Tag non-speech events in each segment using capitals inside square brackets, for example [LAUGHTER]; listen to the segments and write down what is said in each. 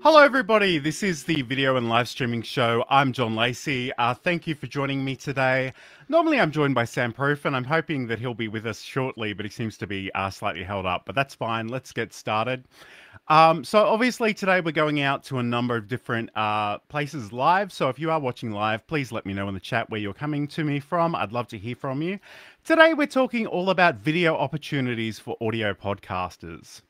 Hello, everybody. This is the video and live streaming show. I'm John Lacey. Uh, thank you for joining me today. Normally, I'm joined by Sam Proof, and I'm hoping that he'll be with us shortly, but he seems to be uh, slightly held up. But that's fine. Let's get started. Um, so, obviously, today we're going out to a number of different uh, places live. So, if you are watching live, please let me know in the chat where you're coming to me from. I'd love to hear from you. Today, we're talking all about video opportunities for audio podcasters.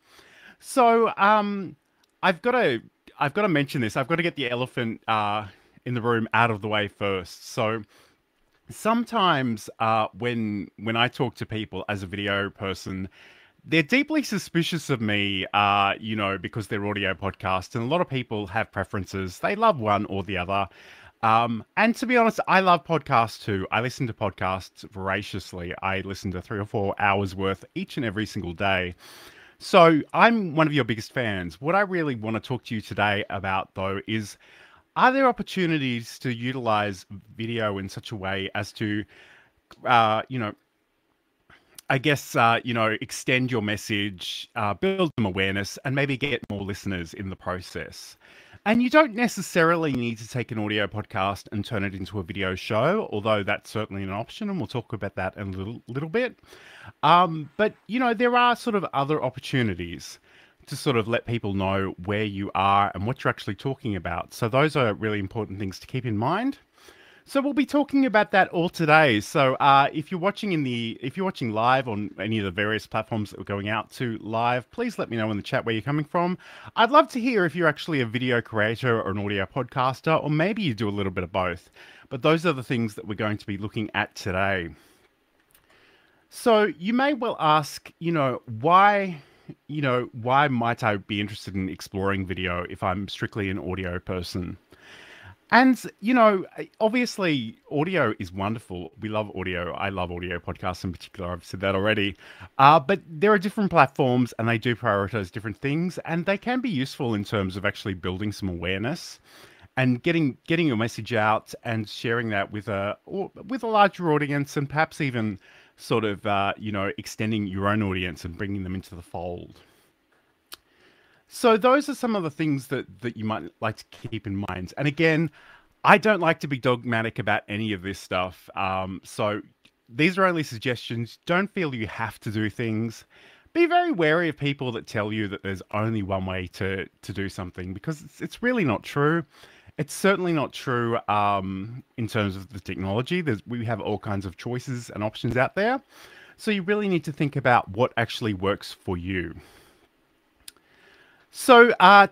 So, um, I've got to I've got to mention this. I've got to get the elephant uh, in the room out of the way first. So sometimes uh, when when I talk to people as a video person, they're deeply suspicious of me, uh, you know, because they're audio podcasts, and a lot of people have preferences. They love one or the other. Um, and to be honest, I love podcasts too. I listen to podcasts voraciously. I listen to three or four hours worth each and every single day. So I'm one of your biggest fans. What I really want to talk to you today about, though, is are there opportunities to utilize video in such a way as to, uh, you know, I guess, uh, you know, extend your message, uh, build some awareness, and maybe get more listeners in the process. And you don't necessarily need to take an audio podcast and turn it into a video show, although that's certainly an option, and we'll talk about that in a little little bit. Um, but you know, there are sort of other opportunities to sort of let people know where you are and what you're actually talking about. So those are really important things to keep in mind. So we'll be talking about that all today. So uh, if you're watching in the if you're watching live on any of the various platforms that we're going out to live, please let me know in the chat where you're coming from. I'd love to hear if you're actually a video creator or an audio podcaster, or maybe you do a little bit of both. But those are the things that we're going to be looking at today. So you may well ask, you know, why you know, why might I be interested in exploring video if I'm strictly an audio person? And, you know, obviously, audio is wonderful. We love audio. I love audio podcasts in particular. I've said that already. Uh, but there are different platforms and they do prioritize different things. And they can be useful in terms of actually building some awareness and getting getting your message out and sharing that with a with a larger audience and perhaps even sort of uh, you know extending your own audience and bringing them into the fold. So those are some of the things that that you might like to keep in mind. And again, I don't like to be dogmatic about any of this stuff. Um, so these are only suggestions. Don't feel you have to do things. Be very wary of people that tell you that there's only one way to to do something because it's, it's really not true. It's certainly not true um, in terms of the technology. There's, we have all kinds of choices and options out there. So you really need to think about what actually works for you. So uh,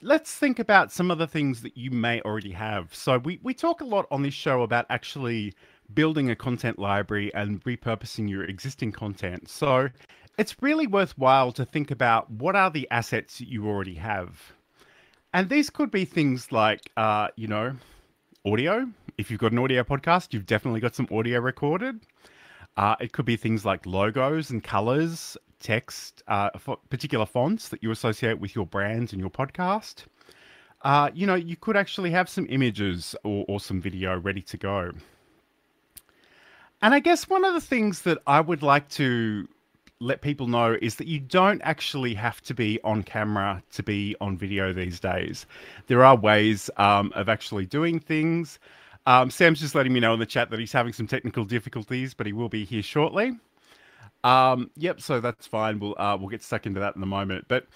let's think about some of the things that you may already have. So we, we talk a lot on this show about actually building a content library and repurposing your existing content. So it's really worthwhile to think about what are the assets that you already have. And these could be things like, uh, you know, audio. If you've got an audio podcast, you've definitely got some audio recorded. Uh, it could be things like logos and colors, text, uh, particular fonts that you associate with your brands and your podcast. Uh, you know, you could actually have some images or, or some video ready to go. And I guess one of the things that I would like to let people know is that you don't actually have to be on camera to be on video these days. There are ways um, of actually doing things. Um, Sam's just letting me know in the chat that he's having some technical difficulties, but he will be here shortly. Um, yep, so that's fine. We'll uh, we'll get stuck into that in a moment. But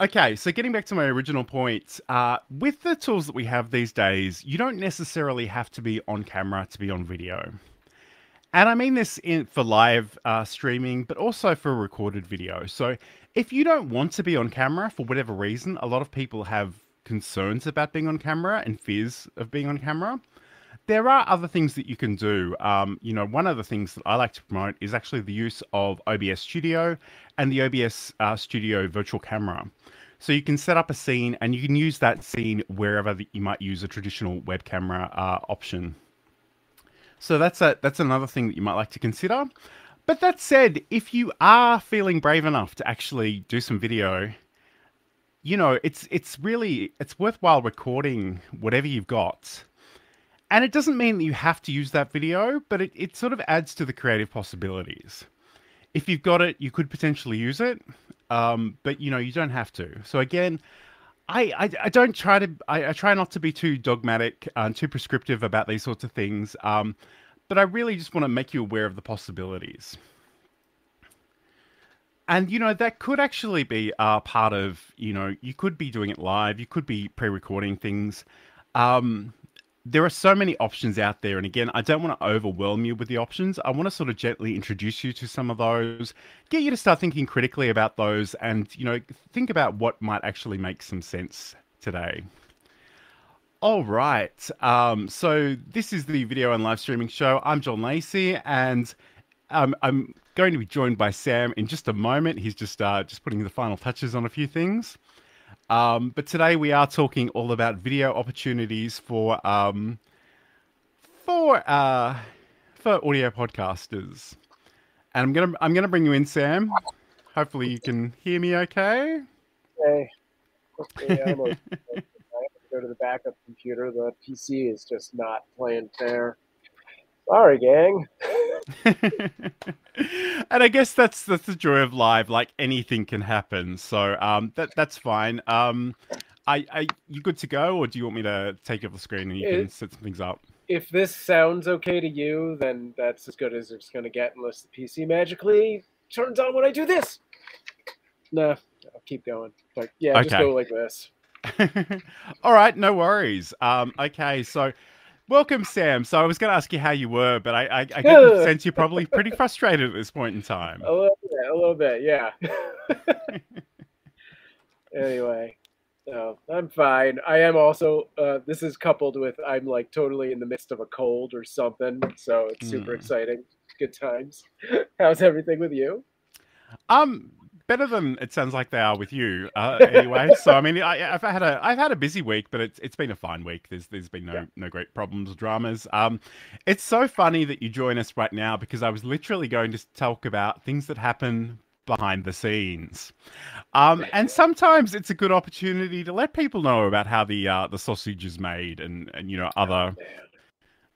okay, so getting back to my original point, uh, with the tools that we have these days, you don't necessarily have to be on camera to be on video. And I mean this in, for live uh, streaming, but also for recorded video. So if you don't want to be on camera for whatever reason, a lot of people have concerns about being on camera and fears of being on camera there are other things that you can do. Um, you know, one of the things that I like to promote is actually the use of OBS Studio and the OBS uh, Studio virtual camera. So you can set up a scene and you can use that scene wherever you might use a traditional web camera uh, option. So that's a that's another thing that you might like to consider. But that said, if you are feeling brave enough to actually do some video, you know, it's it's really it's worthwhile recording whatever you've got and it doesn't mean that you have to use that video, but it, it sort of adds to the creative possibilities. If you've got it, you could potentially use it, um, but you know, you don't have to. So again, I, I, I don't try to I, I, try not to be too dogmatic and too prescriptive about these sorts of things um, but i really just want to make you aware of the possibilities and you know that could actually be a part of you know you could be doing it live you could be pre-recording things um, there are so many options out there. And again, I don't want to overwhelm you with the options. I want to sort of gently introduce you to some of those, get you to start thinking critically about those, and, you know, think about what might actually make some sense today. All right. Um, so this is the video and live streaming show. I'm John Lacey, and um, I'm going to be joined by Sam in just a moment. He's just uh, just putting the final touches on a few things. Um, but today we are talking all about video opportunities for um, for uh, for audio podcasters. And I'm gonna I'm gonna bring you in, Sam. Hopefully you can hear me okay. Hey. Okay, I'm okay. [LAUGHS] go to the backup computer. The PC is just not playing fair. Sorry, gang. [LAUGHS] and I guess that's that's the joy of live. Like anything can happen, so um, that that's fine. Um, I, I you good to go, or do you want me to take off the screen and you it, can set some things up? If this sounds okay to you, then that's as good as it's going to get, unless the PC magically turns on when I do this. Nah, I'll keep going. But yeah, okay. just go like this. [LAUGHS] All right, no worries. Um, okay, so Welcome, Sam. So I was going to ask you how you were, but I, I, I get the sense you're probably pretty frustrated at this point in time. A little bit, a little bit, yeah. [LAUGHS] anyway, no, I'm fine. I am also. Uh, this is coupled with I'm like totally in the midst of a cold or something, so it's super mm. exciting. Good times. [LAUGHS] How's everything with you? Um, better than it sounds like they are with you. Uh, [LAUGHS] anyway, so I mean, I, have had a I've had a busy week, but it's it's been a fine week. There's there's been no yeah. no great problems or dramas. Um, it's so funny that you join us right now because I was literally going to talk about things that happen behind the scenes. Um, and sometimes it's a good opportunity to let people know about how the uh, the sausage is made and and you know other. Oh,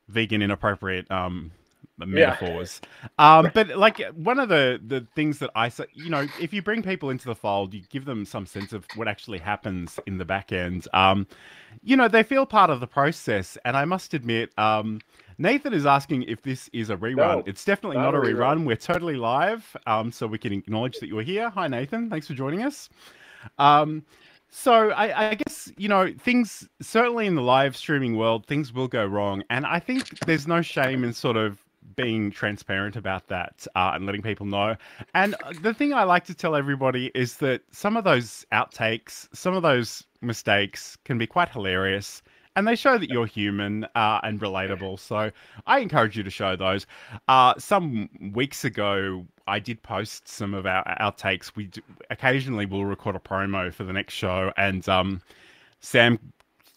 vegan inappropriate um, metaphors. Yeah. Um, but like one of the the things that I say, you know, if you bring people into the fold, you give them some sense of what actually happens in the back end. Um, you know, they feel part of the process. And I must admit, um, Nathan is asking if this is a rerun. No, it's definitely not, not a rerun. rerun. We're totally live, um, so we can acknowledge that you're here. Hi, Nathan. Thanks for joining us. Um, so I, I, guess you know things certainly in the live streaming world things will go wrong, and I think there's no shame in sort of being transparent about that uh, and letting people know. And the thing I like to tell everybody is that some of those outtakes, some of those mistakes can be quite hilarious. And they show that you're human uh, and relatable. So I encourage you to show those. Uh, some weeks ago, I did post some of our outtakes. We do, occasionally will record a promo for the next show, and um, Sam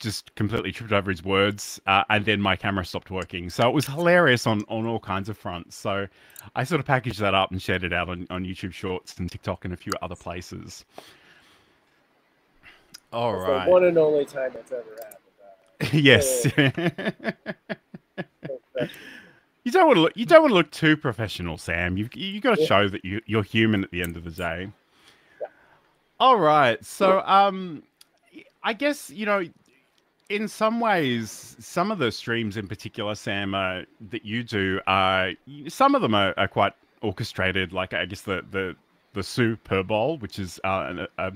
just completely tripped over his words, uh, and then my camera stopped working. So it was hilarious on, on all kinds of fronts. So I sort of packaged that up and shared it out on, on YouTube Shorts and TikTok and a few other places. All it's right. The one and only time that's ever happened. [LAUGHS] yes. [LAUGHS] you don't want to look. You don't want to look too professional, Sam. You've you got to show that you, you're human at the end of the day. Yeah. All right. So, um, I guess you know in some ways, some of the streams in particular, Sam, uh, that you do, uh, some of them are, are, quite orchestrated. Like I guess the the the Super Bowl, which is uh, a, a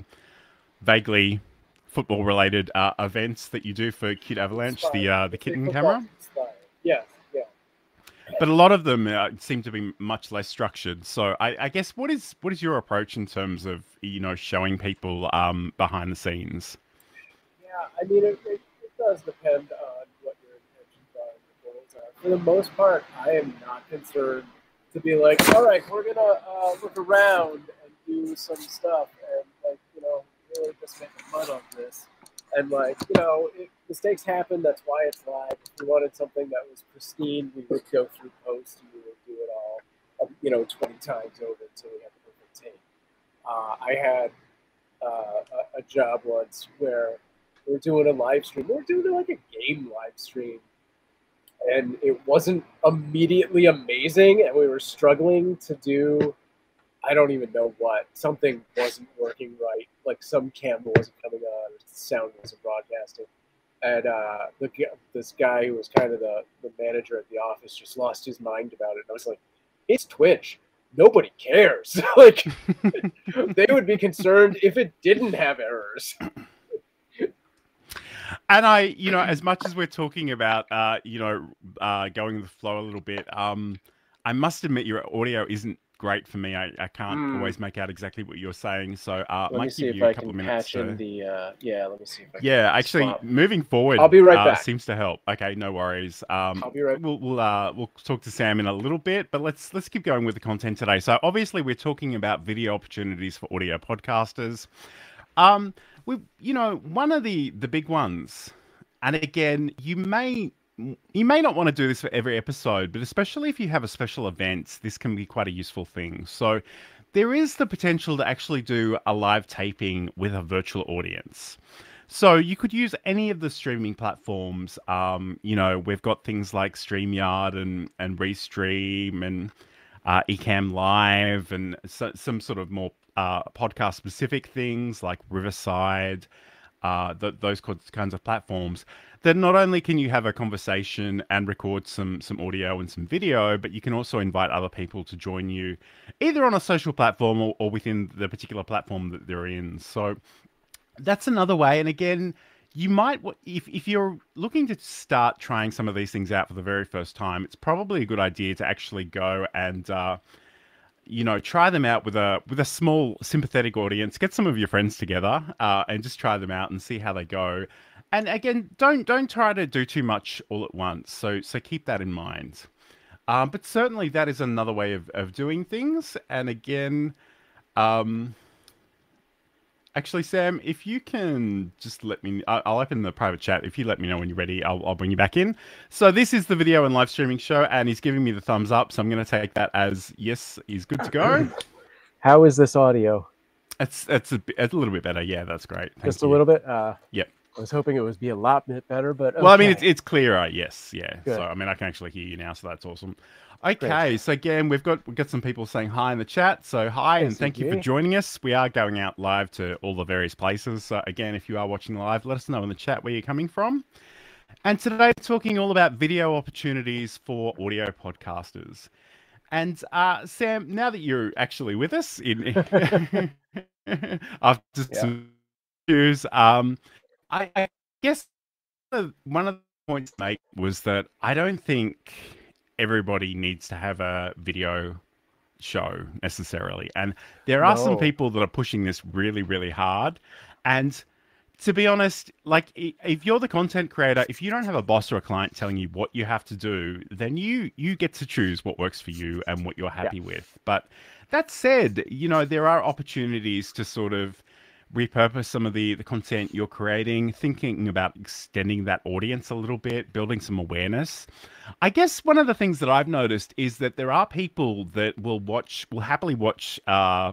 vaguely football related uh, events that you do for Cute Avalanche, the uh, the kitten camera. Yes, yeah. But a lot of them uh, seem to be much less structured. So I, I, guess what is what is your approach in terms of you know showing people um, behind the scenes? Yeah, I mean, it, it does depend on what your intentions are and your goals are. For the most part, I am not concerned to be like, all right, we're gonna uh, look around and do some stuff and like you know really just make a mud of this. And like you know, if mistakes happen. That's why it's live. If we wanted something that was pristine, we would go through post and we would do it all, um, you know, 20 times over until we had the perfect take. Uh, I had uh, a, a job once where we're doing a live stream. We're doing like a game live stream. And it wasn't immediately amazing, and we were struggling to do I don't even know what. Something wasn't working right. Like some camera wasn't coming on or wasn't broadcasting. And uh, the, this guy who was kind of the, the manager at the office just lost his mind about it. And I was like, it's Twitch. Nobody cares. [LAUGHS] like, [LAUGHS] they would be concerned if it didn't have errors. [CLEARS THROAT] and I, you know, as much as we're talking about, uh, you know, uh, going the flow a little bit, um, I must admit your audio isn't great for me. I, I can't mm. always make out exactly what you're saying. So uh, let might me see give if you I a couple can of minutes. patch to... in the. Uh, yeah, let me see. yeah, actually, swap. moving forward, I'll be right uh, back. Seems to help. Okay, no worries. Um, I'll be right. We'll we'll uh, we'll talk to Sam in a little bit, but let's let's keep going with the content today. So obviously, we're talking about video opportunities for audio podcasters. Um, we you know one of the the big ones, and again, you may you may not want to do this for every episode, but especially if you have a special event, this can be quite a useful thing. So there is the potential to actually do a live taping with a virtual audience. So you could use any of the streaming platforms. Um, you know, we've got things like StreamYard and and Restream and uh, Ecamm Live and so, some sort of more uh, podcast specific things like Riverside, uh, th- those kinds of platforms then not only can you have a conversation and record some some audio and some video, but you can also invite other people to join you, either on a social platform or, or within the particular platform that they're in. So that's another way. And again, you might if if you're looking to start trying some of these things out for the very first time, it's probably a good idea to actually go and uh, you know try them out with a with a small sympathetic audience. Get some of your friends together uh, and just try them out and see how they go and again, don't don't try to do too much all at once. So so keep that in mind. Um, but certainly that is another way of, of doing things. And again, um, actually, Sam, if you can just let me, I'll open the private chat. If you let me know when you're ready, I'll, I'll bring you back in. So this is the video and live streaming show, and he's giving me the thumbs up. So I'm going to take that as yes, he's good to go. [CLEARS THROAT] How is this audio? It's it's a, it's a little bit better. Yeah, that's great. Thank Just you. a little bit. Uh, yep. I was hoping it would be a lot bit better, but okay. well, I mean, it's it's clearer. Yes, yeah. Good. So I mean, I can actually hear you now, so that's awesome. Okay, so again, we've got we've got some people saying hi in the chat. So hi and thank you for joining us. We are going out live to all the various places. So again, if you are watching live, let us know in the chat where you're coming from. And today, we're talking all about video opportunities for audio podcasters. And uh, Sam, now that you're actually with us in [LAUGHS] after Yeah. some news, um, I, I guess one of the points to make was that I don't think everybody needs to have a video show necessarily. And there are some people that are pushing this really, really hard. And to be honest, like if you're the content creator, if you don't have a boss or a client telling you what you have to do, then you you get to choose what works for you and what you're happy with. But that said, you know, there are opportunities to sort of repurpose some of the the content you're creating thinking about extending that audience a little bit building some awareness i guess one of the things that i've noticed is that there are people that will watch will happily watch uh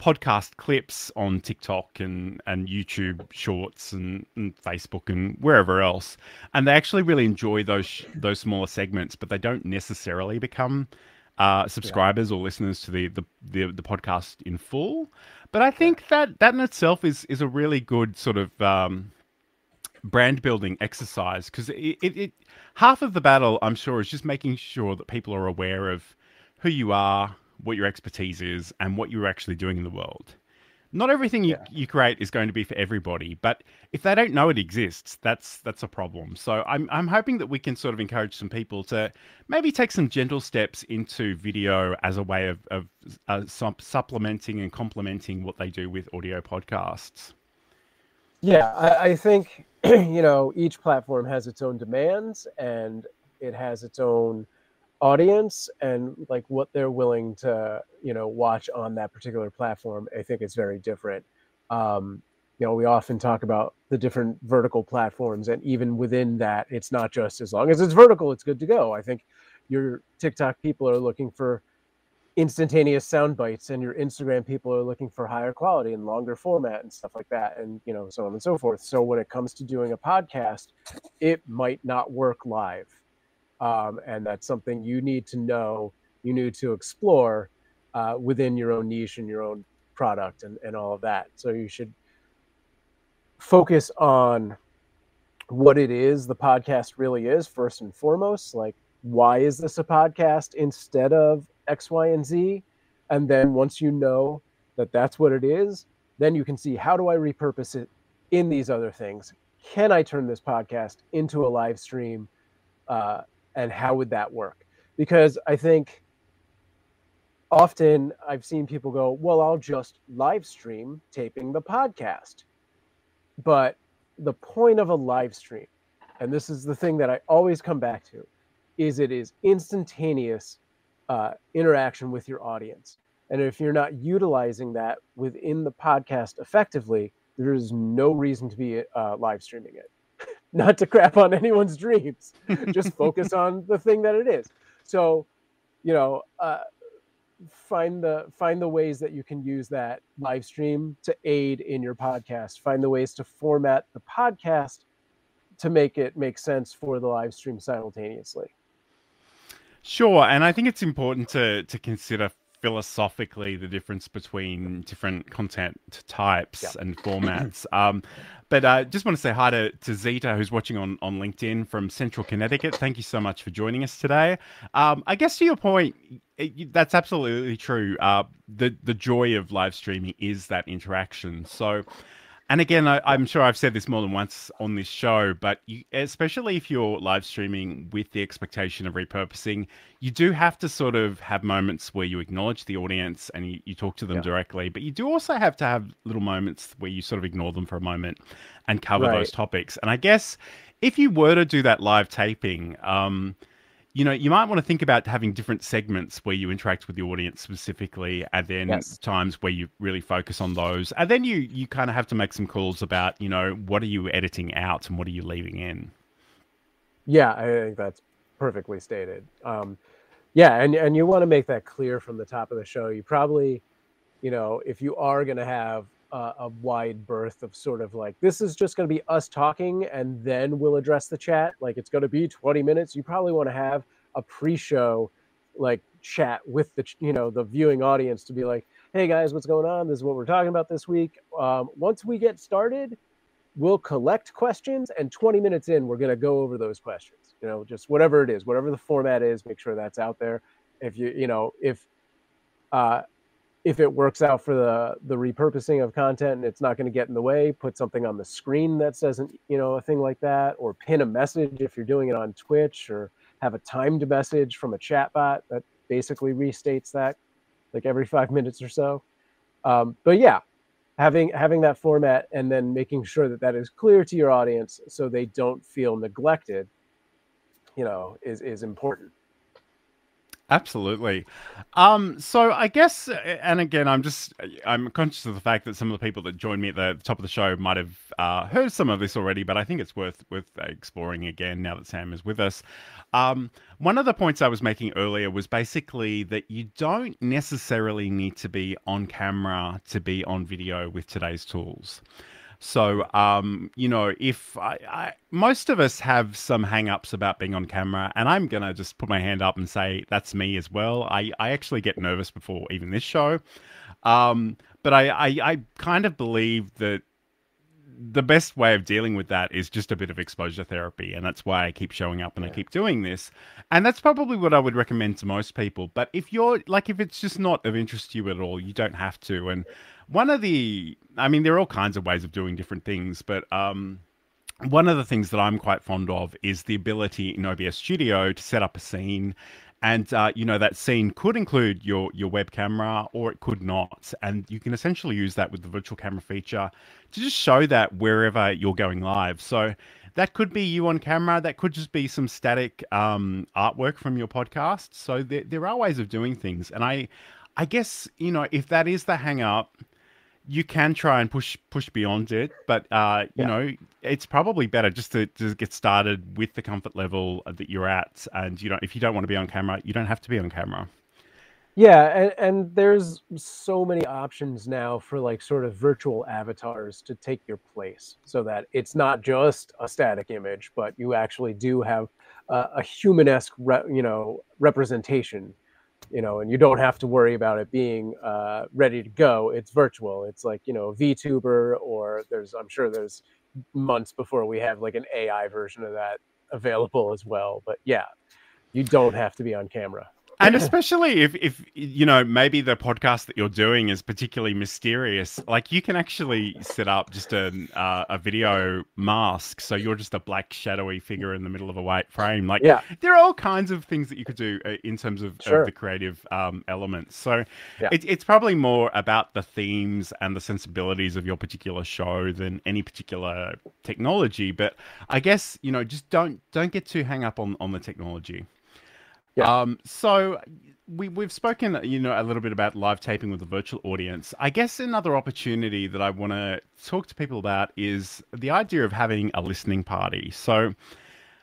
podcast clips on tiktok and and youtube shorts and, and facebook and wherever else and they actually really enjoy those sh- those smaller segments but they don't necessarily become uh, subscribers or listeners to the, the the the podcast in full. But I think that that in itself is is a really good sort of um, brand building exercise because it, it, it half of the battle I'm sure is just making sure that people are aware of who you are, what your expertise is, and what you're actually doing in the world. Not everything you, Yeah. you create is going to be for everybody, but if they don't know it exists, that's that's a problem. So I'm I'm hoping that we can sort of encourage some people to maybe take some gentle steps into video as a way of of uh, sup- supplementing and complementing what they do with audio podcasts. Yeah, I, I think [CLEARS THROAT] you know each platform has its own demands and it has its own audience and like what they're willing to you know watch on that particular platform. I think it's very different. Um, you know, we often talk about the different vertical platforms, and even within that, it's not just as long as it's vertical, it's good to go. I think your TikTok people are looking for instantaneous sound bites and your instagram people are looking for higher quality and longer format and stuff like that and you know so on and so forth so when it comes to doing a podcast it might not work live um, and that's something you need to know you need to explore uh, within your own niche and your own product and, and all of that. So you should focus on what it is the podcast really is first and foremost like why is this a podcast instead of x y and z? And then once you know that that's what it is then you can see how do i repurpose it in these other things? Can i turn this podcast into a live stream uh, and how would that work because i think often i've seen people go well i'll just live stream taping the podcast but the point of a live stream, and this is the thing that I always come back to, is it is instantaneous uh, interaction with your audience. And if you're not utilizing that within the podcast effectively, there is no reason to be uh, live streaming it. Not to crap on anyone's dreams, just focus [LAUGHS] on the thing that it is. So, you know, uh, find the find the ways that you can use that live stream to aid in your podcast. Find the ways to format the podcast to make it make sense for the live stream simultaneously. Sure and i think it's important to to consider philosophically the difference between different content types and [CLEARS THROAT] formats. Um, but I uh, just want to say hi to, to Zita, who's watching on, on LinkedIn from Central Connecticut. Thank you so much for joining us today. Um, I guess to your point, it, that's absolutely true. Uh, the the joy of live streaming is that interaction. So and again, I, am sure I've said this more than once on this show, but you, especially if you're live streaming with the expectation of repurposing, you do have to sort of have moments where you acknowledge the audience and you, you talk to them yeah. directly. But you do also have to have little moments where you sort of ignore them for a moment and cover right. those topics. And I guess if you were to do that live taping, um, you know, you might want to think about having different segments where you interact with the audience specifically, and then yes. times where you really focus on those, and then you you kind of have to make some calls about, you know, what are you editing out and what are you leaving in. Yeah, I think that's perfectly stated. Um, yeah, and and you want to make that clear from the top of the show. You probably, you know, if you are going to have a, a wide berth of sort of like this is just going to be us talking and then we'll address the chat. Like it's going to be 20 minutes. You probably want to have a pre-show like chat with the you know the viewing audience to be like hey guys what's going on? This is what we're talking about this week. Um, once we get started we'll collect questions and 20 minutes in we're going to go over those questions. You know just whatever it is whatever the format is make sure that's out there. If you you know if uh, if it works out for the the repurposing of content and it's not going to get in the way put something on the screen that says you know a thing like that or pin a message if you're doing it on twitch or have a timed message from a chat bot that basically restates that like every five minutes or so. Um, but yeah having having that format and then making sure that that is clear to your audience so they don't feel neglected you know is is important Absolutely. Um, so I guess, and again, I'm just I'm conscious of the fact that some of the people that joined me at the top of the show might have uh, heard some of this already, but I think it's worth worth exploring again now that Sam is with us. Um, one of the points I was making earlier was basically that you don't necessarily need to be on camera to be on video with today's tools. So, um, you know, if I, I, most of us have some hang-ups about being on camera, and I'm gonna just put my hand up and say that's me as well. I, I actually get nervous before even this show, um, but I, I, I kind of believe that the best way of dealing with that is just a bit of exposure therapy and that's why i keep showing up and yeah. i keep doing this and that's probably what i would recommend to most people but if you're like if it's just not of interest to you at all you don't have to and one of the i mean there are all kinds of ways of doing different things but um one of the things that i'm quite fond of is the ability in obs studio to set up a scene. And uh, you know that scene could include your your web camera or it could not. And you can essentially use that with the virtual camera feature to just show that wherever you're going live. So that could be you on camera. That could just be some static um, artwork from your podcast. So there, there are ways of doing things. And i i guess you know if that is the hang up you can try and push push beyond it, but uh, you yeah. know it's probably better just to, to get started with the comfort level that you're at, and you know if you don't want to be on camera, you don't have to be on camera. Yeah, and, and there's so many options now for like sort of virtual avatars to take your place, so that it's not just a static image, but you actually do have a, a humanesque, re, you know, representation you know, and you don't have to worry about it being uh, ready to go. It's virtual. It's like you know, VTuber, or there's I'm sure there's months before we have like an AI version of that available as well. But yeah, you don't have to be on camera and especially if if you know maybe the podcast that you're doing is particularly mysterious like you can actually set up just a uh, a video mask so you're just a black shadowy figure in the middle of a white frame like yeah there are all kinds of things that you could do uh, in terms of, Sure. of the creative um, elements so Yeah. it, it's probably more about the themes and the sensibilities of your particular show than any particular technology but i guess you know just don't don't get too hang up on on the technology Yeah. um, so we we've spoken, you know, a little bit about live taping with a virtual audience. I guess another opportunity that I want to talk to people about is the idea of having a listening party. So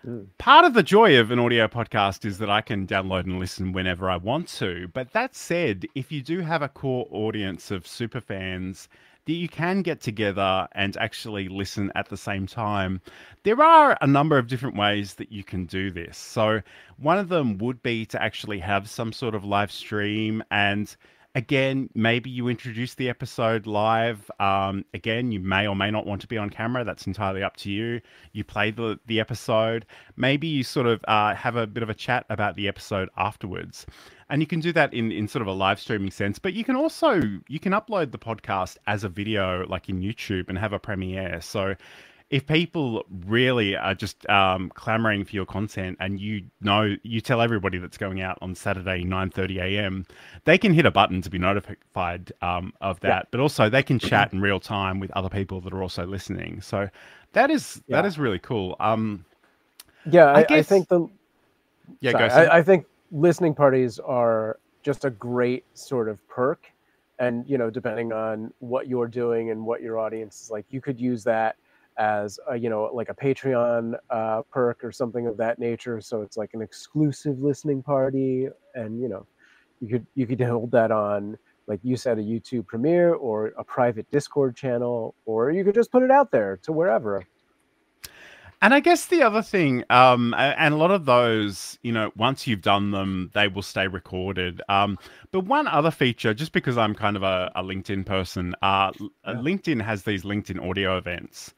Mm. part of the joy of an audio podcast is that I can download and listen whenever I want to. But that said, if you do have a core audience of super fans you can get together and actually listen at the same time, there are a number of different ways that you can do this. So, one of them would be to actually have some sort of live stream and Again, maybe you introduce the episode live. Um, again, you may or may not want to be on camera. That's entirely up to you. You play the, the episode. Maybe you sort of uh, have a bit of a chat about the episode afterwards. And you can do that in, in sort of a live streaming sense. But you can also you can upload the podcast as a video, like in YouTube, and have a premiere. So if people really are just um, clamoring for your content and you know you tell everybody that's going out on saturday 9.30 a.m they can hit a button to be notified um, of that Yeah. but also they can chat in real time with other people that are also listening. So that is that Yeah. is really cool. Um Yeah, I I, I think the yeah sorry, go I, I think listening parties are just a great sort of perk, and you know, depending on what you're doing and what your audience is like, you could use that as a, you know, like a Patreon uh, perk or something of that nature. So it's like an exclusive listening party, and you know, you could you could hold that on. Like you said, a YouTube premiere or a private Discord channel, or you could just put it out there to wherever. And I guess the other thing, um, and a lot of those, you know, once you've done them, they will stay recorded. Um, but one other feature, just because I'm kind of a, a LinkedIn person, uh, Yeah. LinkedIn has these LinkedIn audio events,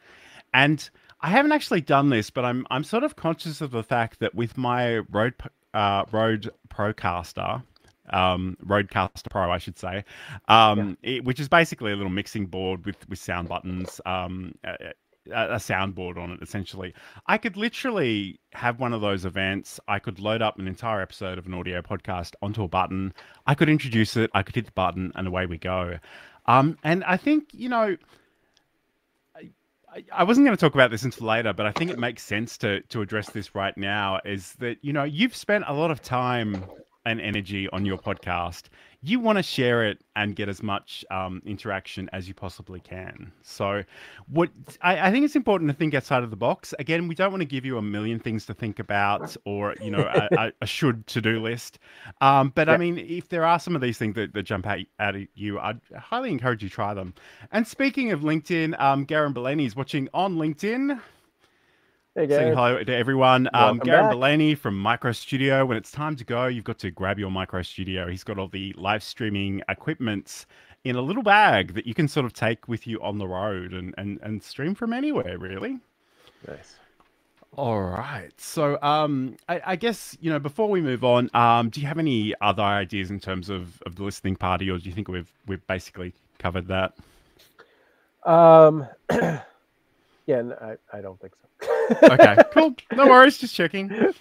and I haven't actually done this, but I'm I'm sort of conscious of the fact that with my road uh, Rode Procaster. Um, Rodecaster Pro, I should say, um, it, which is basically a little mixing board with with sound buttons, um, a, a a soundboard on it, essentially. I could literally have one of those events. I could load up an entire episode of an audio podcast onto a button. I could introduce it. I could hit the button, and away we go. Um, and I think you know, I, wasn't going to talk about this until later, but I think it makes sense to to address this right now. Is that you know you've spent a lot of time and energy on your podcast. You want to share it and get as much um, interaction as you possibly can. So, what I, I think it's important to think outside of the box. Again, we don't want to give you a million things to think about or you know [LAUGHS] a, a, should to do list. Um, but I mean, if there are some of these things that, that jump out, out at you, I'd highly encourage you try them. And speaking of LinkedIn, um, Garen Bellini is watching on LinkedIn. Hey, Saying hello to everyone. Um, Garen back. From Micro Studio. When it's time to go, you've got to grab your Micro Studio. He's got all the live streaming equipment in a little bag that you can sort of take with you on the road and, and, and stream from anywhere, really. Nice. All right. So, um, I, I guess you know before we move on, um, do you have any other ideas in terms of, of the listening party, or do you think we've we've basically covered that? Um, [CLEARS THROAT] yeah, no, I I don't think so. [LAUGHS] Okay, cool. No worries. Just checking.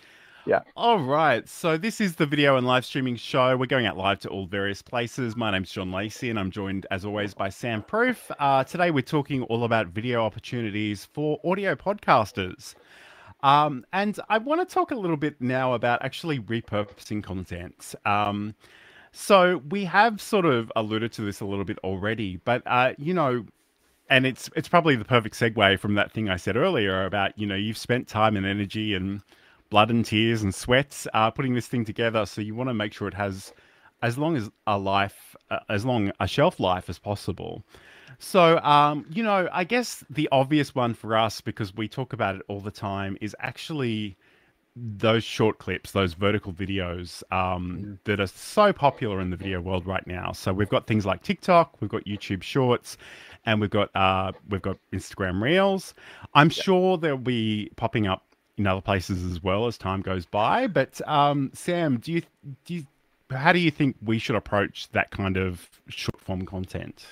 Yeah. All right. So this is the video and live streaming show. We're going out live to all various places. My name's John Lacey, and I'm joined, as always, by Sam Proof. Uh, today, we're talking all about video opportunities for audio podcasters. Um, and I want to talk a little bit now about actually repurposing content. Um, so we have sort of alluded to this a little bit already, but uh, you know, and it's it's probably the perfect segue from that thing I said earlier about you know you've spent time and energy and blood and tears and sweats uh, putting this thing together, so you want to make sure it has as long as a life, uh, as long a shelf life as possible. So, um, you know, I guess the obvious one for us, because we talk about it all the time, is actually those short clips, those vertical videos um, that are so popular in the video world right now. So we've got things like TikTok, we've got YouTube Shorts, and we've got uh, we've got Instagram Reels. I'm sure they'll be popping up in other places as well as time goes by. But um, Sam, do you do you, how do you think we should approach that kind of short form content?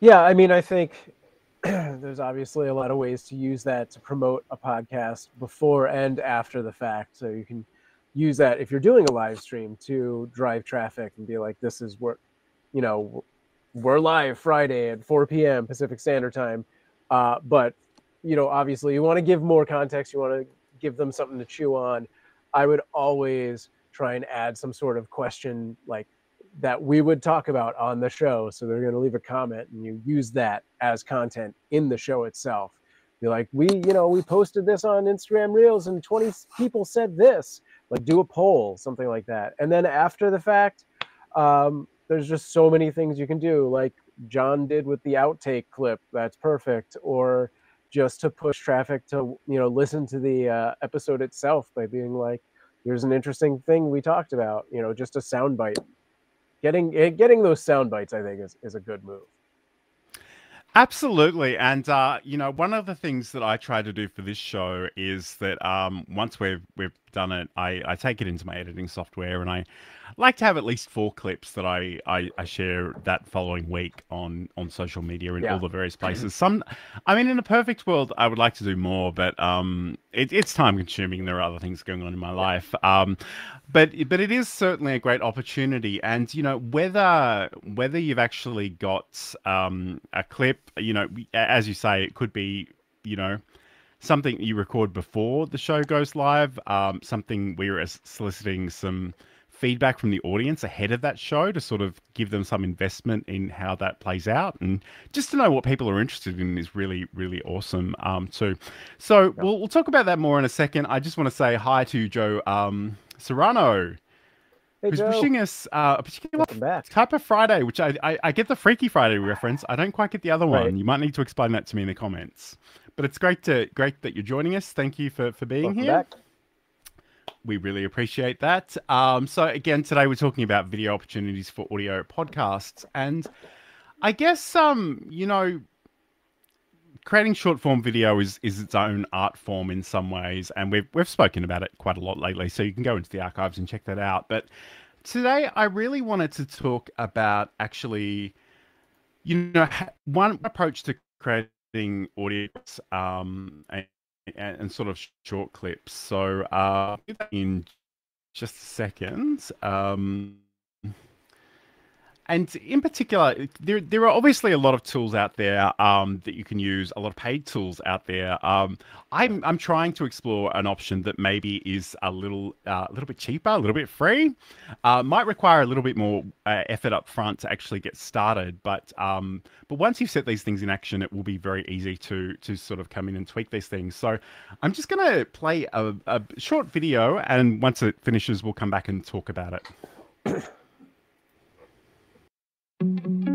Yeah, I mean, I think [CLEARS THROAT] there's obviously a lot of ways to use that to promote a podcast before and after the fact. So you can use that if you're doing a live stream to drive traffic and be like, this is where, you know, we're live Friday at 4 p.m. Pacific Standard Time. Uh, but, you know, obviously you want to give more context, you want to give them something to chew on. I would always try and add some sort of question like that we would talk about on the show. So they're going to leave a comment and you use that as content in the show itself. Be like, we, you know, we posted this on Instagram Reels and 20 people said this. Like, do a poll, something like that. And then after the fact, um, there's just so many things you can do, like John did with the outtake clip. That's perfect. Or just to push traffic to, you know, listen to the uh, episode itself by being like, here's an interesting thing we talked about, you know, just a soundbite getting eh, getting those sound bites, I think, is, is a good move. Absolutely, and uh, you know, one of the things that I try to do for this show is that um, once we've we've done it, I, I take it into my editing software and I like to have at least four clips that I, I, I share that following week on, on social media in yeah. all the various [CLEARS THROAT] places. Some, I mean, in a perfect world, I would like to do more, but um, it, it's time consuming. There are other things going on in my life. Um, but but it is certainly a great opportunity, and you know whether whether you've actually got um, a clip, you know, as you say, it could be you know something you record before the show goes live, um, something we're soliciting some feedback from the audience ahead of that show to sort of give them some investment in how that plays out and just to know what people are interested in is really really awesome um, too so yeah. we'll, we'll talk about that more in a second i just want to say hi to joe um, serrano Hey, who's Joe. wishing us uh, a particular type of Friday, which I, I, I get the Freaky Friday reference. I don't quite get the other right. one. You might need to explain that to me in the comments. But it's great to great that you're joining us. Thank you for for being Welcome here. Back. We really appreciate that. Um, so again, today we're talking about video opportunities for audio podcasts, and I guess um, you know, creating short form video is is its own art form in some ways, and we've we've spoken about it quite a lot lately. So you can go into the archives and check that out. But today, I really wanted to talk about actually, you know, one approach to creating audience um, and, and, sort of short clips. So uh, in just a second. Um, and in particular, there there are obviously a lot of tools out there um, that you can use, a lot of paid tools out there. Um, I'm I'm trying to explore an option that maybe is a little uh, a little bit cheaper, a little bit free. Uh, might require a little bit more uh, effort up front to actually get started, but um, but once you've set these things in action, it will be very easy to to sort of come in and tweak these things. So I'm just going to play a, a short video, and once it finishes, we'll come back and talk about it. [CLEARS THROAT] thank you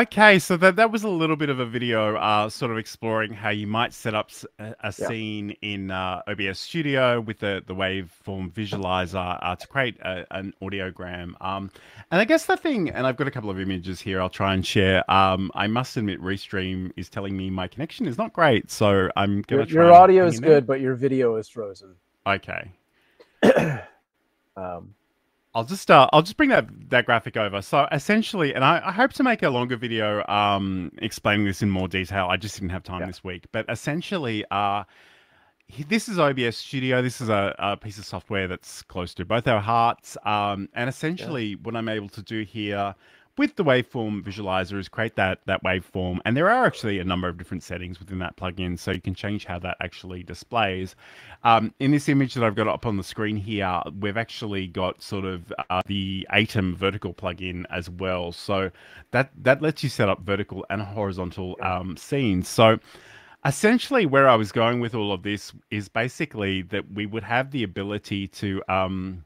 Okay, so that that was a little bit of a video, uh, sort of exploring how you might set up a, a yeah. scene in uh, OBS Studio with the the waveform visualizer uh, to create a, an audiogram. Um, and I guess the thing, and I've got a couple of images here. I'll try and share. Um, I must admit, Restream is telling me my connection is not great, so I'm gonna. Your, your audio is good, but your video is frozen. Okay. [CLEARS THROAT] um, I'll just uh, I'll just bring that that graphic over. So essentially, and I, I hope to make a longer video um, explaining this in more detail. I just didn't have time yeah. this week. But essentially, uh, this is OBS Studio. This is a, a, piece of software that's close to both our hearts. Um, and essentially, yeah. what I'm able to do here with the waveform visualizer is create that that waveform. And there are actually a number of different settings within that plugin so you can change how that actually displays. Um, in this image that I've got up on the screen here we've actually got sort of uh, the Aitum vertical plugin as well. So that that lets you set up vertical and horizontal um, scenes. So essentially where I was going with all of this is basically that we would have the ability to um,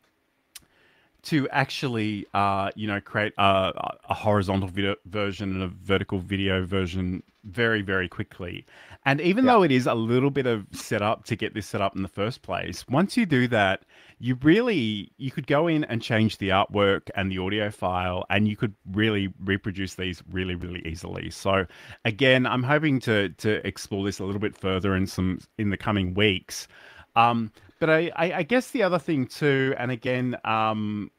to actually, uh, you know, create a, a horizontal video version and a vertical video version very, very quickly. And even yeah. though it is a little bit of setup to get this set up in the first place, once you do that, you really you could go in and change the artwork and the audio file, and you could really reproduce these really, really easily. So, again, I'm hoping to to explore this a little bit further in some in the coming weeks. Um, but I, I, I, guess the other thing too, and again, um,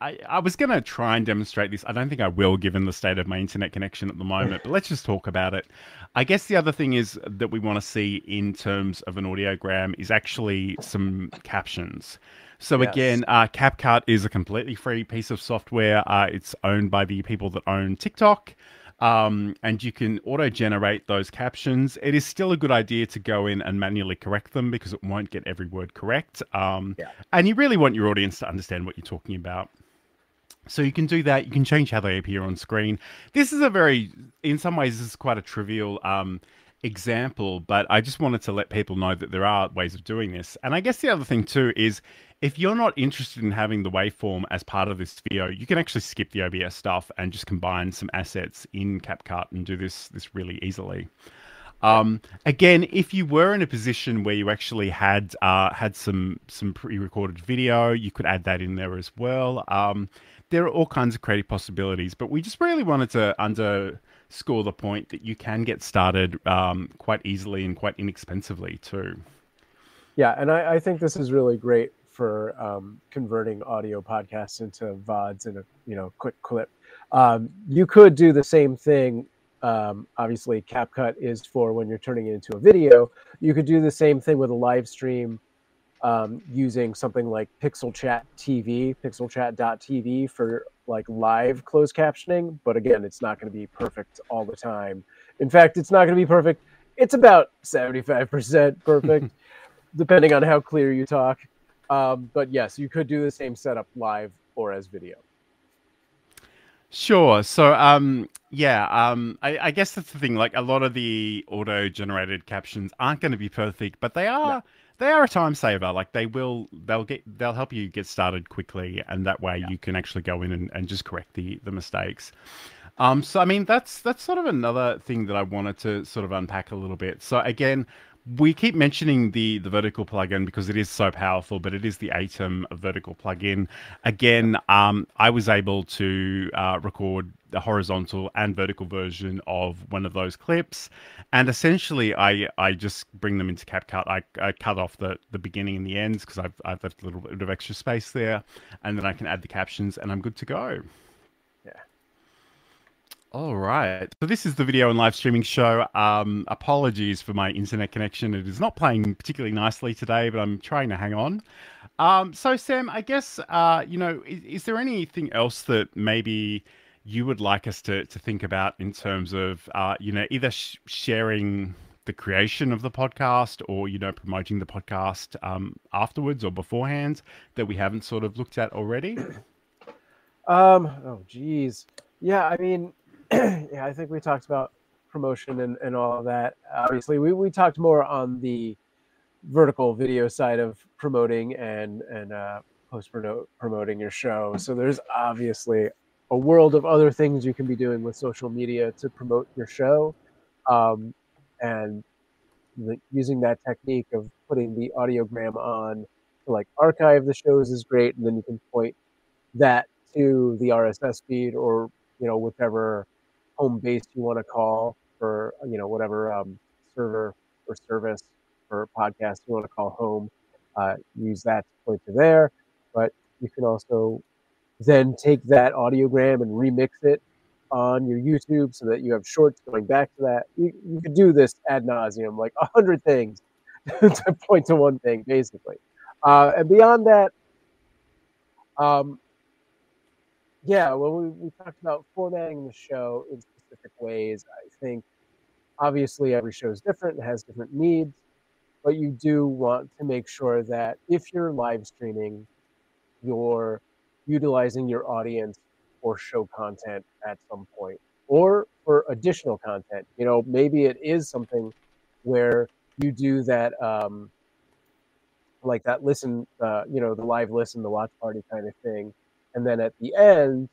I, I was going to try and demonstrate this. I don't think I will, given the state of my internet connection at the moment, but let's just talk about it. I guess the other thing is that we want to see in terms of an audiogram is actually some captions. So yes. again, uh, CapCut is a completely free piece of software. Uh, it's owned by the people that own TikTok. Um, and you can auto generate those captions. It is still a good idea to go in and manually correct them because it won't get every word correct. Um, yeah. And you really want your audience to understand what you're talking about. So you can do that. You can change how they appear on screen. This is a very, in some ways, this is quite a trivial um, example, but I just wanted to let people know that there are ways of doing this. And I guess the other thing too is if you're not interested in having the waveform as part of this video, you can actually skip the OBS stuff and just combine some assets in CapCut and do this this really easily. Um, again, if you were in a position where you actually had uh, had some some pre-recorded video, you could add that in there as well. Um, there are all kinds of creative possibilities, but we just really wanted to underscore the point that you can get started um, quite easily and quite inexpensively too. Yeah, and I, I think this is really great for um, converting audio podcasts into vods in a you know quick clip. Um, you could do the same thing. Um, obviously, CapCut is for when you're turning it into a video. You could do the same thing with a live stream um, using something like Pixel Chat TV, pixelchat.tv for like live closed captioning. But again, it's not going to be perfect all the time. In fact, it's not going to be perfect. It's about 75% perfect, [LAUGHS] depending on how clear you talk. Um, but yes, you could do the same setup live or as video. Sure. So, um, yeah, um, I, I, guess that's the thing. Like, a lot of the auto-generated captions aren't going to be perfect, but they are. No they are a time saver. Like they will, they'll get, they'll help you get started quickly, and that way yeah. you can actually go in and, and just correct the the mistakes. Um, so I mean, that's that's sort of another thing that I wanted to sort of unpack a little bit. So again, we keep mentioning the the vertical plugin because it is so powerful, but it is the Aitum vertical plugin. Again, um, I was able to uh, record the horizontal and vertical version of one of those clips, and essentially, I I just bring them into CapCut. I, I cut off the the beginning and the ends because I've I've left a little bit of extra space there, and then I can add the captions, and I'm good to go. All right. So this is the video and live streaming show. Um, apologies for my internet connection. It is not playing particularly nicely today, but I'm trying to hang on. Um, so Sam, I guess uh, you know, is, is, there anything else that maybe you would like us to to think about in terms of uh, you know either sh- sharing the creation of the podcast or you know promoting the podcast um, afterwards or beforehand that we haven't sort of looked at already? [CLEARS THROAT] Um. Oh, geez. Yeah. I mean, [CLEARS THROAT] yeah, I think we talked about promotion and, and all of that. Obviously, we, we talked more on the vertical video side of promoting and and uh, post promoting your show. So there's obviously a world of other things you can be doing with social media to promote your show. Um, and the, using that technique of putting the audiogram on to like archive the shows is great. And then you can point that to the RSS feed or, you know, whichever home base you want to call for, you know, whatever um, server or service or podcast you want to call home. Uh, use that to point to there. But you can also then take that audiogram and remix it on your YouTube so that you have shorts going back to that. You, you could do this ad nauseum, like a hundred things [LAUGHS] to point to one thing, basically. Uh, and beyond that, um, yeah, well, we, we talked about formatting the show in specific ways. I think obviously every show is different, has different needs, but you do want to make sure that if you're live streaming, you're utilizing your audience for show content at some point or for additional content. You know, maybe it is something where you do that, um, like that listen, uh, you know, the live listen, the watch party kind of thing. And then at the end,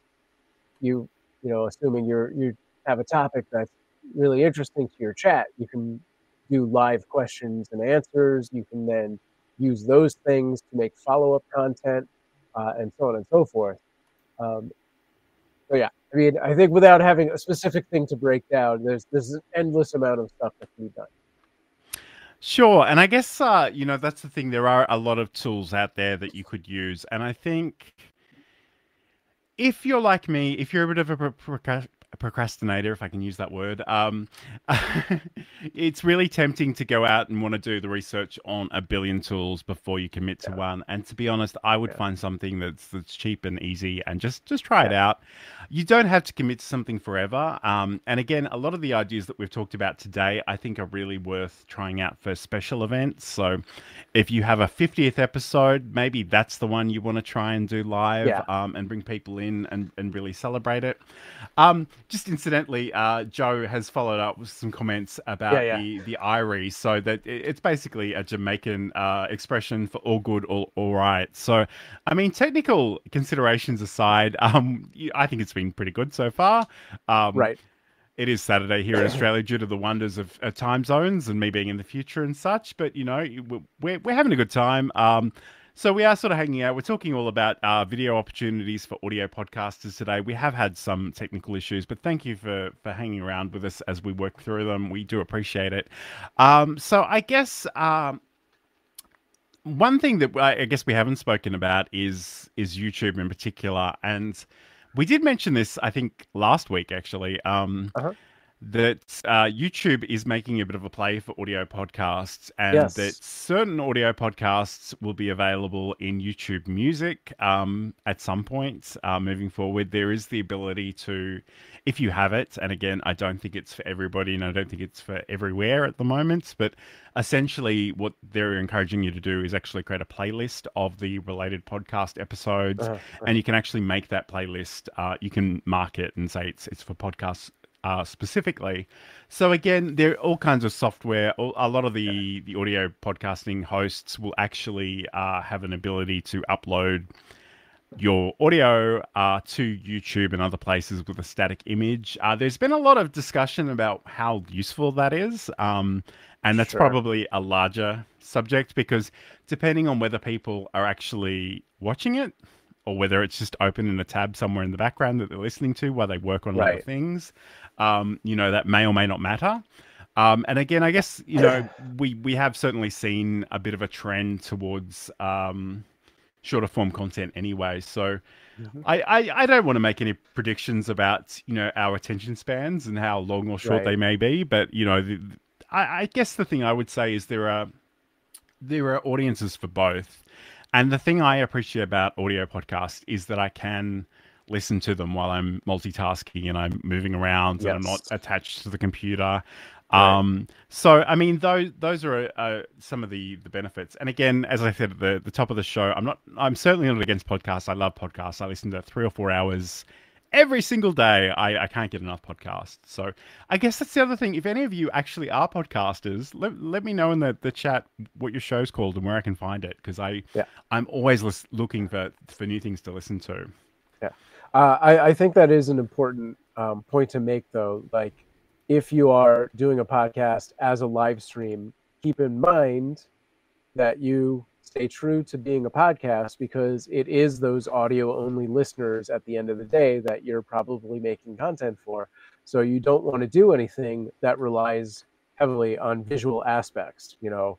you, you know, assuming you're, you have a topic that's really interesting to your chat, you can do live questions and answers. You can then use those things to make follow up content uh, and so on and so forth. Um, so yeah, I mean, I think without having a specific thing to break down, there's there's an endless amount of stuff that can be done. Sure, and I guess uh, you know that's the thing. There are a lot of tools out there that you could use, and I think if you're like me, if you're a bit of a a procrastinator, if I can use that word, um, [LAUGHS] it's really tempting to go out and want to do the research on a billion tools before you commit to yeah. one. And to be honest, I would yeah. find something that's that's cheap and easy and just just try yeah. it out. You don't have to commit to something forever. Um, and again, a lot of the ideas that we've talked about today, I think, are really worth trying out for special events. So, if you have a 50th episode, maybe that's the one you want to try and do live um, and bring people in and, and really celebrate it. Um, just incidentally, uh, Joe has followed up with some comments about yeah, yeah. the the Irie. So that it's basically a Jamaican uh, expression for all good, all all right. So, I mean, technical considerations aside, [LAUGHS] um, I think it's been pretty good so far. Um, right. It is Saturday here in Australia due to the wonders of, of time zones and me being in the future and such. But you know, we're we're having a good time. Um, so we are sort of hanging out. We're talking all about uh, video opportunities for audio podcasters today. We have had some technical issues, but thank you for for hanging around with us as we work through them. We do appreciate it. Um, so I guess um, one thing that I guess we haven't spoken about is is YouTube in particular, and we did mention this I think last week actually. Um, uh-huh that uh, YouTube is making a bit of a play for audio podcasts, and yes. that certain audio podcasts will be available in YouTube Music um, at some point uh, moving forward. There is the ability to, if you have it, and again, I don't think it's for everybody, and I don't think it's for everywhere at the moment, but essentially, what they're encouraging you to do is actually create a playlist of the related podcast episodes, uh-huh. and you can actually make that playlist. Uh, you can mark it and say it's it's for podcasts uh, specifically. So again, there are all kinds of software. A lot of the yeah. the audio podcasting hosts will actually uh, have an ability to upload your audio uh, to YouTube and other places with a static image. Uh, there's been a lot of discussion about how useful that is, um, and that's sure. probably a larger subject because depending on whether people are actually watching it or whether it's just open in a tab somewhere in the background that they're listening to while they work on right. other things, um, you know, that may or may not matter. Um, and again, I guess you know we we have certainly seen a bit of a trend towards um, shorter form content anyway. So mm-hmm. I, I, I don't want to make any predictions about you know our attention spans and how long or short right. they may be, but you know, the, I, I guess the thing I would say is there are there are audiences for both. And the thing I appreciate about audio podcasts is that I can listen to them while I'm multitasking and I'm moving around yes. and I'm not attached to the computer. Right. Um, so I mean, those those are uh, some of the the benefits. And again, as I said at the the top of the show, I'm not I'm certainly not against podcasts. I love podcasts. I listen to three or four hours every single day. I, I can't get enough podcasts. So I guess that's the other thing. If any of you actually are podcasters, let, let me know in the, the chat what your show's called and where I can find it because I yeah. I'm always looking for for new things to listen to. Yeah. Uh, I, I think that is an important um, point to make, though. Like, if you are doing a podcast as a live stream, keep in mind that you stay true to being a podcast because it is those audio only listeners at the end of the day that you're probably making content for. So you don't want to do anything that relies heavily on visual aspects, you know,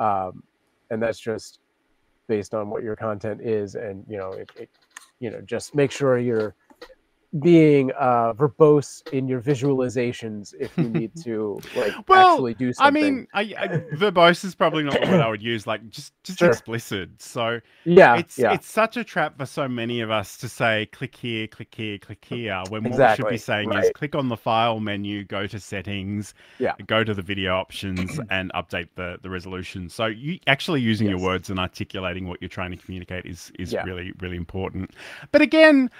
um, and that's just based on what your content is, and you know, it, it you know, just make sure you're being uh, verbose in your visualizations if you need [LAUGHS] to like well, actually do something. I mean, I, I, verbose is probably not the word I would use. Like just just sure. explicit. So yeah, it's yeah. it's such a trap for so many of us to say click here, click here, click here. When what exactly. we should be saying right. is click on the file menu, go to settings, yeah, go to the video options, [CLEARS THROAT] and update the the resolution. So you actually using yes. your words and articulating what you're trying to communicate is is yeah. really really important. But again.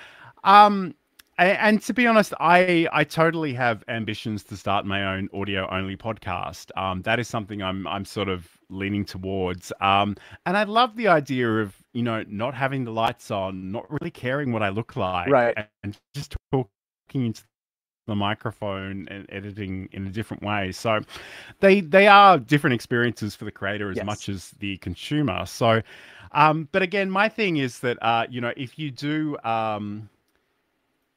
Um, and to be honest, I I totally have ambitions to start my own audio only podcast. Um, that is something I'm I'm sort of leaning towards. Um, and I love the idea of you know not having the lights on, not really caring what I look like, right, and just talking into the microphone and editing in a different way. So they they are different experiences for the creator as yes. much as the consumer. So, um, but again, my thing is that uh, you know if you do um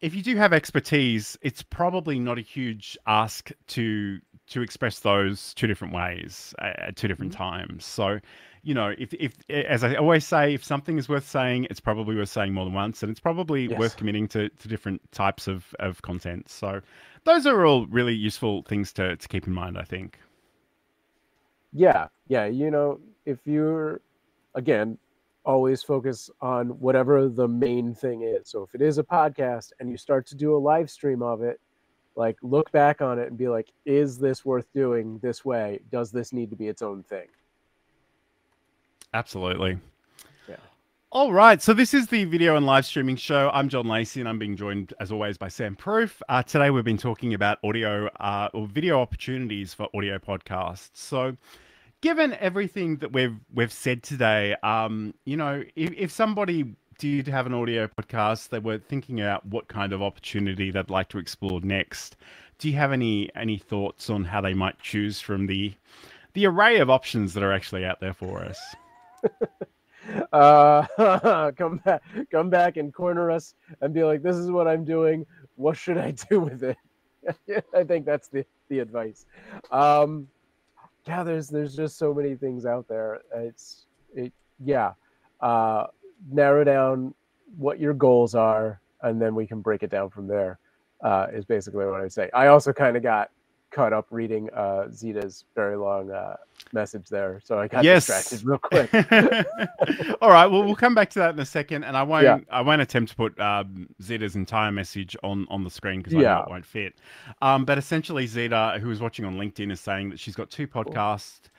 if you do have expertise, it's probably not a huge ask to to express those two different ways at two different mm-hmm. times. So, you know, if if as I always say, if something is worth saying, it's probably worth saying more than once, and it's probably yes. worth committing to, to different types of, of content. So, those are all really useful things to to keep in mind. I think. Yeah, yeah. You know, if you're again always focus on whatever the main thing is. So if it is a podcast and you start to do a live stream of it, like look back on it and be like, is this worth doing this way? Does this need to be its own thing? Absolutely. Yeah. All right. So this is the video and live streaming show. I'm John Lacey and I'm being joined as always by Sam Proof. Uh, today we've been talking about audio uh, or video opportunities for audio podcasts. So given everything that we've we've said today, um, you know, if, if somebody did have an audio podcast, they were thinking about what kind of opportunity they'd like to explore next. Do you have any any thoughts on how they might choose from the the array of options that are actually out there for us? [LAUGHS] uh, [LAUGHS] come back, come back and corner us and be like, "This is what I'm doing. What should I [LAUGHS] do with it?" I think that's the the advice. Um, yeah, there's there's just so many things out there. It's it yeah. Uh, narrow down what your goals are, and then we can break it down from there. Uh, is basically what I would say. I also kind of got caught up reading uh, Zeta's very long uh, message there, so I got yes. distracted real [LAUGHS] quick. All right, well, we'll come back to that in a second, and I won't. Yeah. I won't attempt to put um, Zeta's entire message on on the screen because I yeah. know it won't fit. Um, but essentially, Zeta, who is watching on LinkedIn, is saying that she's got two podcasts. Cool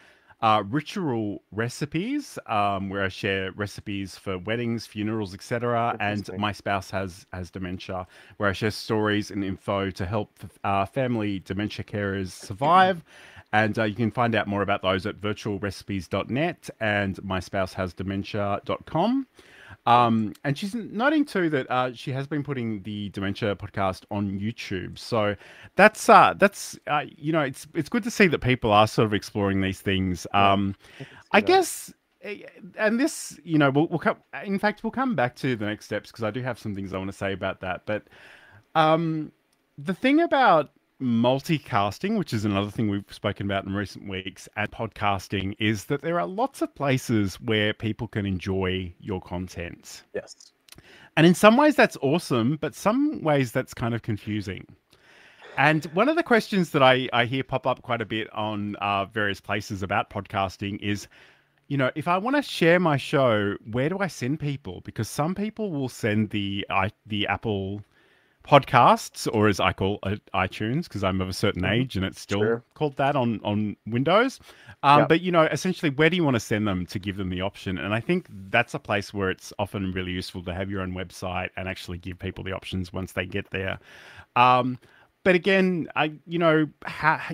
uh, ritual recipes, um, where I share recipes for weddings, funerals, etc. And my spouse has has dementia, where I share stories and info to help uh, family dementia carers survive. [CLEARS THROAT] And uh, you can find out more about those at ritualrecipes.net and myspouseHasDementia.com. dementia.com. Um, and she's noting too that uh, she has been putting the dementia podcast on YouTube. So that's uh, that's uh, you know it's it's good to see that people are sort of exploring these things. Um, I guess eh, and this, you know, we'll, we'll come. In fact, we'll come back to the next steps because I do have some things I want to say about that. But um, the thing about multicasting, which is another thing we've spoken about in recent weeks, and podcasting is that there are lots of places where people can enjoy your content. Yes. And in some ways that's awesome, but some ways that's kind of confusing. And one of the questions that I, I hear pop up quite a bit on uh, various places about podcasting is, you know, if I want to share my show, where do I send people? Because some people will send the I, the Apple podcasts, or as I call it, iTunes, because I'm of a certain mm-hmm. age and it's still sure. called that on on Windows. Um, yep. But you know, essentially, where do you want to send them to give them the option? And I think that's a place where it's often really useful to have your own website and actually give people the options once they get there. Um, but again, I you know, ha-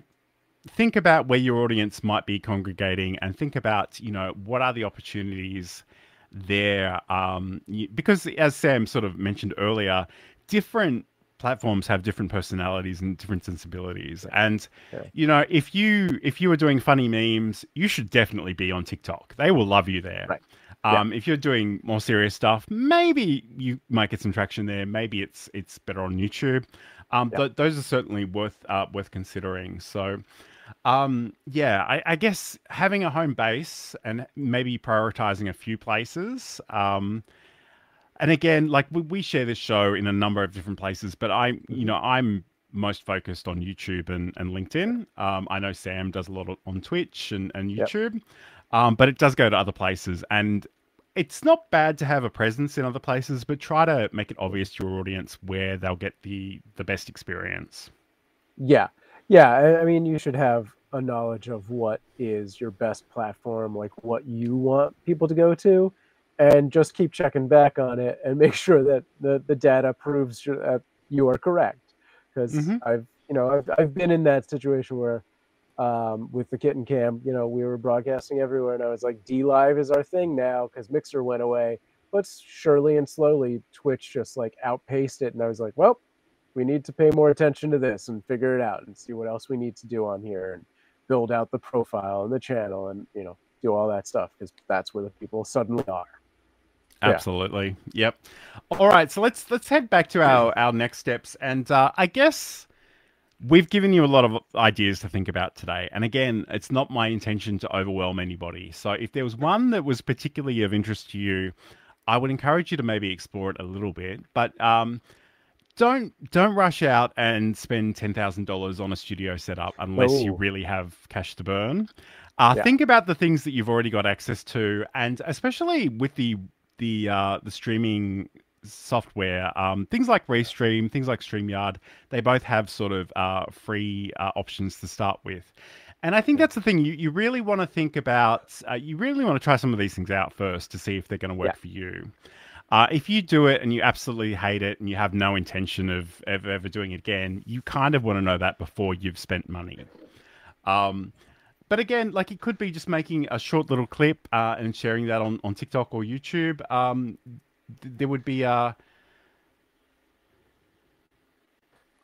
think about where your audience might be congregating, and think about you know what are the opportunities there um, because as Sam sort of mentioned earlier, different platforms have different personalities and different sensibilities and yeah. you know if you if you are doing funny memes you should definitely be on tiktok they will love you there right. um, yeah. if you're doing more serious stuff maybe you might get some traction there maybe it's it's better on youtube um, yeah. but those are certainly worth uh, worth considering so um, yeah, I, I, guess having a home base and maybe prioritizing a few places. And again, like we, we share this show in a number of different places, but I, you mm-hmm. know, I'm most focused on YouTube and, and LinkedIn. Um, I know Sam does a lot on Twitch and, and YouTube, yep. um, but it does go to other places. And it's not bad to have a presence in other places, but try to make it obvious to your audience where they'll get the the best experience. Yeah, yeah, I mean, you should have a knowledge of what is your best platform, like what you want people to go to, and just keep checking back on it and make [LAUGHS] sure that the, the data proves that you are correct. Because mm-hmm. I've, you know, I've, I've been in that situation where um, with the kitten cam, you know, we were broadcasting everywhere, and I was like, DLive is our thing now because Mixer went away. But surely and slowly, Twitch just like outpaced it, and I was like, well, we need to pay more attention to this and figure it out and see what else we need to do on here and build out the profile and the channel and you know do all that stuff because that's where the people suddenly are absolutely yeah. yep all right so let's let's head back to our our next steps and uh, i guess we've given you a lot of ideas to think about today and again it's not my intention to overwhelm anybody so if there was one that was particularly of interest to you i would encourage you to maybe explore it a little bit but um don't don't rush out and spend ten thousand dollars on a studio setup unless Ooh. you really have cash to burn. Uh, yeah. Think about the things that you've already got access to, and especially with the the uh, the streaming software, um, things like Restream, things like Streamyard, they both have sort of uh, free uh, options to start with. And I think that's the thing. You, you really want to think about, uh, you really want to try some of these things out first to see if they're going to work yeah. for you. Uh, if you do it and you absolutely hate it and you have no intention of, of ever doing it again, you kind of want to know that before you've spent money. Um, but again, like it could be just making a short little clip uh, and sharing that on, on TikTok or YouTube. Um, th- there would be a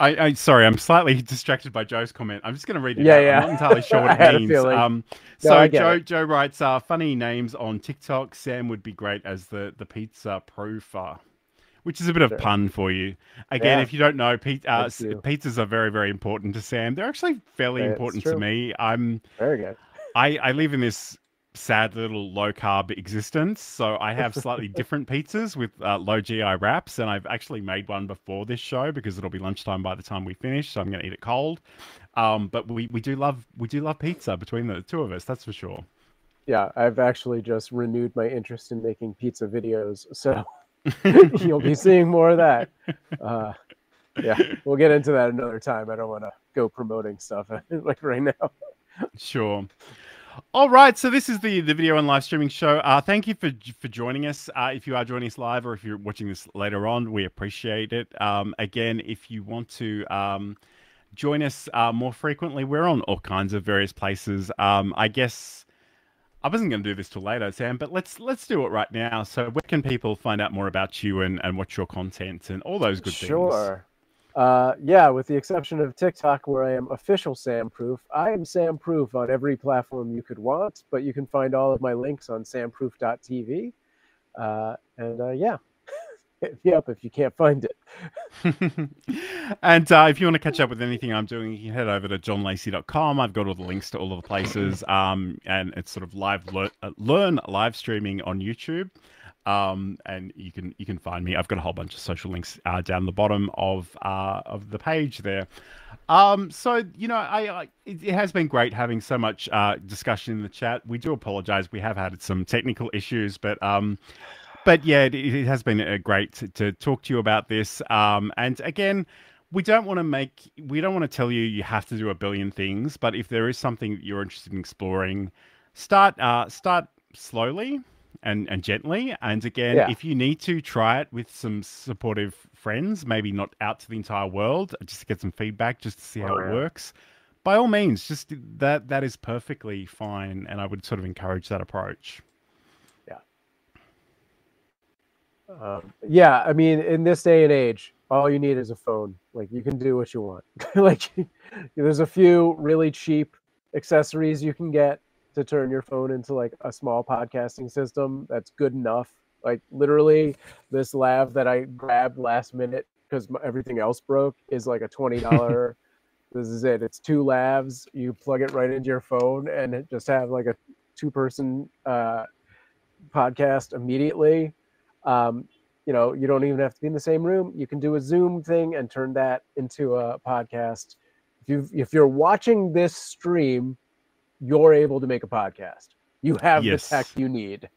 I, I sorry, I'm slightly [LAUGHS] distracted by Joe's comment. I'm just going to read it. Yeah, out. yeah. I'm not entirely sure [LAUGHS] what it means. Um, no, so Joe it. Joe writes, uh, funny names on TikTok. Sam would be great as the the pizza profa, which is a bit of pun for you. Again, yeah. if you don't know, uh, pizzas are very very important to Sam. They're actually fairly yeah, important to me. I'm very good. I, I live in this sad little low carb existence. So I have slightly [LAUGHS] different pizzas with uh, low GI wraps, and I've actually made one before this show because it'll be lunchtime by the time we finish. So I'm going to eat it cold. Um, but we, we do love we do love pizza between the two of us. That's for sure. Yeah, I've actually just renewed my interest in making pizza videos. So [LAUGHS] you'll be seeing more of that. Uh, yeah, we'll get into that another time. I don't want to go promoting stuff [LAUGHS] like right now. Sure. All right, so this is the the video and live streaming show. Uh, thank you for for joining us. Uh, if you are joining us live or if you're watching this later on, we appreciate it. Um, again, if you want to um, join us uh, more frequently, we're on all kinds of various places. Um, I guess I wasn't going to do this till later, Sam, but let's let's do it right now. So, where can people find out more about you and and what's your content and all those good sure. things? Sure. Uh, yeah, with the exception of TikTok, where I am official Sam Proof, I am Sam Proof on every platform you could want, but you can find all of my links on samproof.tv. Uh, and uh, yeah, hit me up if you can't find it. [LAUGHS] and uh, if you want to catch up with anything I'm doing, you can head over to johnlacey.com. I've got all the links to all of the places, um, and it's sort of live le- uh, learn live streaming on YouTube um, and you can you can find me. I've got a whole bunch of social links uh, down the bottom of uh, of the page there. Um, so you know, I, I it, it, has been great having so much uh, discussion in the chat. We do apologize; we have had some technical issues, but um, but yeah, it, it has been uh, great to, to, talk to you about this. Um, and again. We don't want to make, we don't want to tell you you have to do a billion things, but if there is something that you're interested in exploring, start uh, start slowly and, and gently. And again, yeah. if you need to try it with some supportive friends, maybe not out to the entire world, just to get some feedback, just to see how oh, it works. By all means, just that that is perfectly fine, and I would sort of encourage that approach. Yeah. Um, yeah, I mean, in this day and age, all you need is a phone. Like you can do what you want. [LAUGHS] like there's a few really cheap accessories you can get to turn your phone into like a small podcasting system. That's good enough. Like literally, this lav that I grabbed last minute because everything else broke is like a twenty dollar. [LAUGHS] this is it. It's two lavs. You plug it right into your phone and just have like a two person uh, podcast immediately. Um, you know, you don't even have to be in the same room. You can do a Zoom thing and turn that into a podcast. If you if you're watching this stream, you're able to make a podcast. You have yes. the tech you need.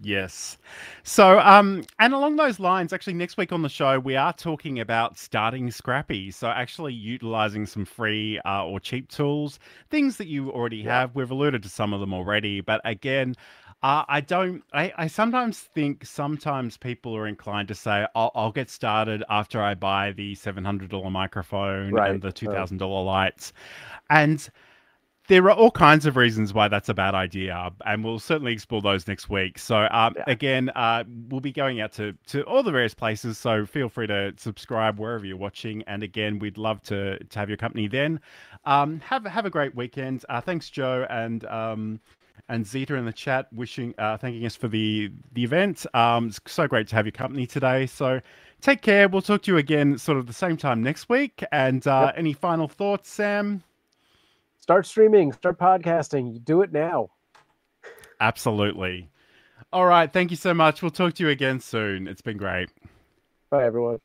Yes. So, um, and along those lines, actually, next week on the show, we are talking about starting Scrappy. So, actually, utilizing some free uh, or cheap tools, things that you already yeah. have. We've alluded to some of them already, but again, uh, I don't. I, I sometimes think sometimes people are inclined to say, "I'll, I'll get started after I buy the seven hundred dollar microphone right. and the two thousand dollar lights," and there are all kinds of reasons why that's a bad idea, and we'll certainly explore those next week. So, um, yeah. again, uh, we'll be going out to, to all the various places. So, feel free to subscribe wherever you're watching. And again, we'd love to, to have your company then. Um, have have a great weekend. Uh, thanks, Joe, and um, and Zeta in the chat, wishing uh, thanking us for the the event. Um, it's so great to have your company today. So, take care. We'll talk to you again, sort of the same time next week. And uh, yep. any final thoughts, Sam? start streaming, start podcasting. You do it now. Absolutely. All right. Thank you so much. We'll talk to you again soon. It's been great. Bye, everyone.